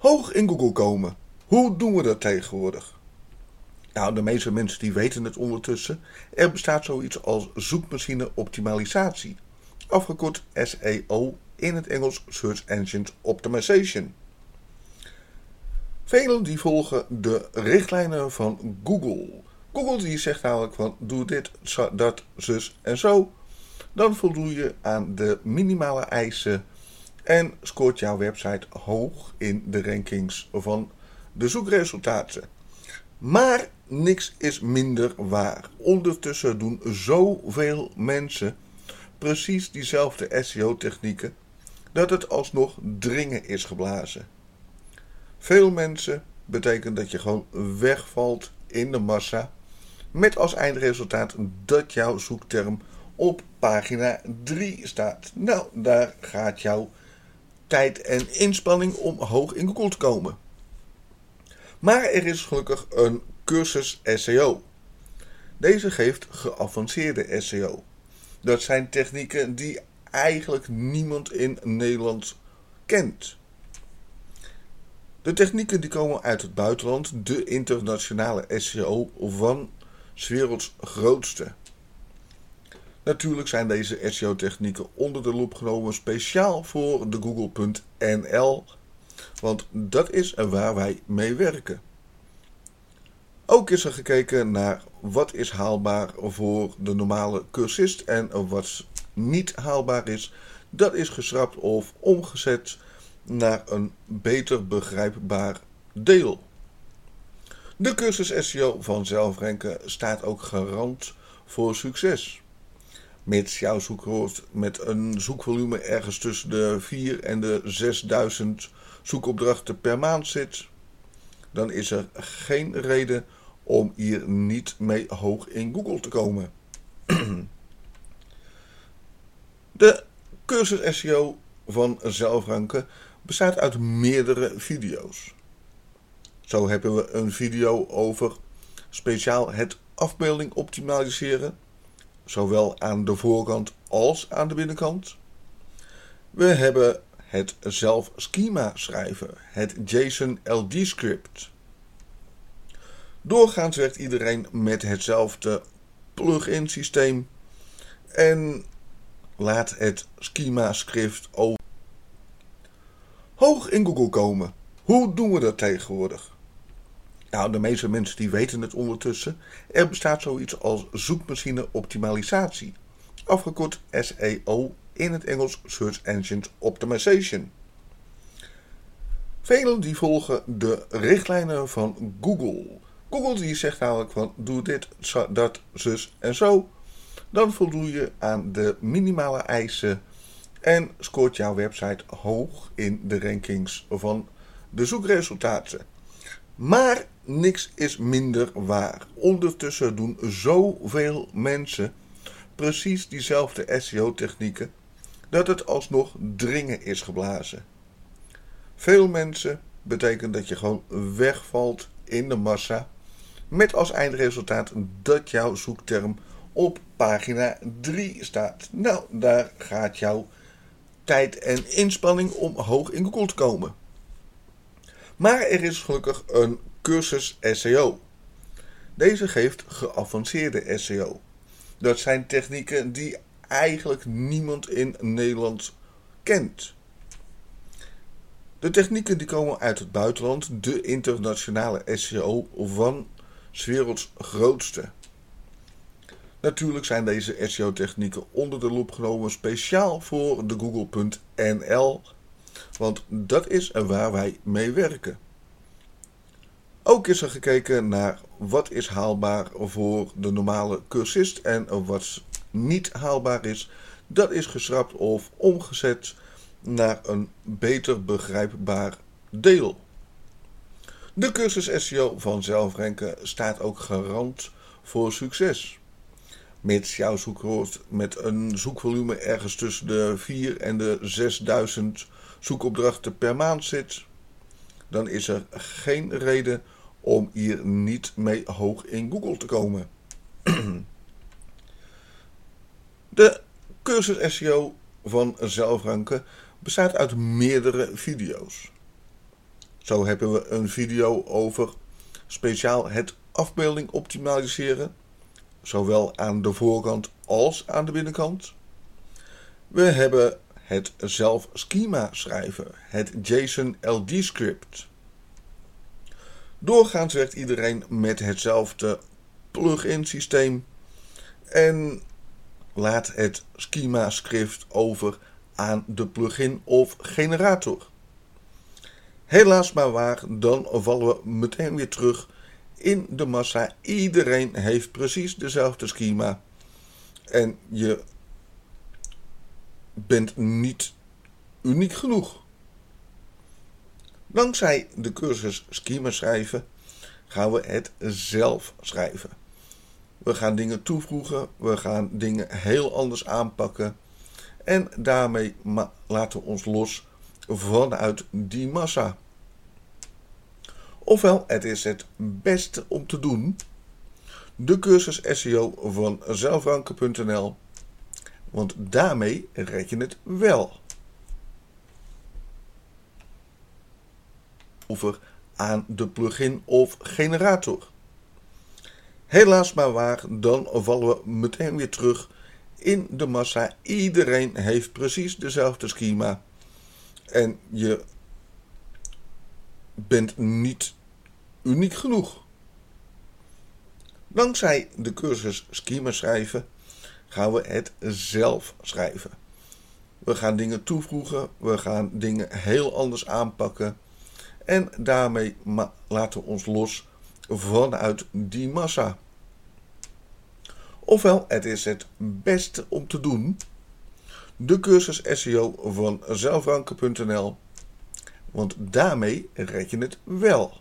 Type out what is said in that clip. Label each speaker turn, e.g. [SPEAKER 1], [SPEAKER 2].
[SPEAKER 1] Hoog in Google komen. Hoe doen we dat tegenwoordig? Nou, de meeste mensen die weten het ondertussen. Er bestaat zoiets als zoekmachine optimalisatie. Afgekort SEO in het Engels Search Engine Optimization. Velen die volgen de richtlijnen van Google. Google die zegt namelijk van doe dit, dat, zus en zo. Dan voldoe je aan de minimale eisen en scoort jouw website hoog in de rankings van de zoekresultaten. Maar niks is minder waar. Ondertussen doen zoveel mensen precies diezelfde SEO-technieken dat het alsnog dringen is geblazen. Veel mensen betekent dat je gewoon wegvalt in de massa. Met als eindresultaat dat jouw zoekterm op pagina 3 staat. Nou, daar gaat jouw tijd en inspanning om hoog in Google te komen. Maar er is gelukkig een cursus SEO. Deze geeft geavanceerde SEO. Dat zijn technieken die eigenlijk niemand in Nederland kent. De technieken die komen uit het buitenland, de internationale SEO van 's werelds grootste. Natuurlijk zijn deze SEO-technieken onder de loep genomen speciaal voor de Google.nl, want dat is waar wij mee werken. Ook is er gekeken naar wat is haalbaar voor de normale cursist en wat niet haalbaar is. Dat is geschrapt of omgezet naar een beter begrijpbaar deel. De cursus SEO van zelfrenken staat ook garant voor succes. Mits jouw zoekwoord met een zoekvolume ergens tussen de 4 en de 6000 zoekopdrachten per maand zit, dan is er geen reden om hier niet mee hoog in Google te komen. De cursus SEO van zelfranken bestaat uit meerdere video's. Zo hebben we een video over speciaal het afbeelding optimaliseren, zowel aan de voorkant als aan de binnenkant. We hebben het zelf schema schrijven, het JSON LD script. Doorgaans werkt iedereen met hetzelfde plugin systeem en laat het schema script over hoog in Google komen. Hoe doen we dat tegenwoordig? Nou, de meeste mensen die weten het ondertussen. Er bestaat zoiets als zoekmachine optimalisatie. Afgekort SEO in het Engels Search Engine Optimization. Velen die volgen de richtlijnen van Google. Google die zegt namelijk van doe dit, dat, zus en zo. Dan voldoe je aan de minimale eisen en scoort jouw website hoog in de rankings van de zoekresultaten. Maar niks is minder waar. Ondertussen doen zoveel mensen precies diezelfde SEO-technieken dat het alsnog dringen is geblazen. Veel mensen betekent dat je gewoon wegvalt in de massa met als eindresultaat dat jouw zoekterm op pagina 3 staat. Nou, daar gaat jouw tijd en inspanning om hoog in Google te komen. Maar er is gelukkig een cursus SEO. Deze geeft geavanceerde SEO. Dat zijn technieken die eigenlijk niemand in Nederland kent. De technieken die komen uit het buitenland, de internationale SEO van 's werelds grootste. Natuurlijk zijn deze SEO-technieken onder de loep genomen speciaal voor de Google.nl, want dat is waar wij mee werken. Ook is er gekeken naar wat is haalbaar voor de normale cursist en wat niet haalbaar is. Dat is geschrapt of omgezet naar een beter begrijpbaar deel. De cursus SEO van zelfrenken staat ook garant voor succes. Mits jouw zoekwoord met een zoekvolume ergens tussen de 4 en de 6000 zoekopdrachten per maand zit, dan is er geen reden om hier niet mee hoog in Google te komen. De cursus SEO van zelfranken bestaat uit meerdere video's. Zo hebben we een video over speciaal het afbeelding optimaliseren, zowel aan de voorkant als aan de binnenkant. We hebben het zelf schema schrijven, het JSON LD script. Doorgaans werkt iedereen met hetzelfde plugin systeem en laat het schema script over aan de plugin of generator. Helaas maar waar, dan vallen we meteen weer terug in de massa. Iedereen heeft precies dezelfde schema. En je bent niet uniek genoeg. Dankzij de cursus schema schrijven gaan we het zelf schrijven. We gaan dingen toevoegen, we gaan dingen heel anders aanpakken. En daarmee laten we ons los vanuit die massa. Ofwel, het is het beste om te doen. De cursus SEO van zelfranken.nl. Want daarmee red je het wel. Over aan de plugin of generator. Helaas maar waar, dan vallen we meteen weer terug in de massa. Iedereen heeft precies dezelfde schema. En je bent niet uniek genoeg. Dankzij de cursus schema schrijven gaan we het zelf schrijven. We gaan dingen toevoegen, we gaan dingen heel anders aanpakken. En daarmee laten we ons los vanuit die massa. Ofwel, het is het beste om te doen. De cursus SEO van zelfranken.nl. Want daarmee red je het wel.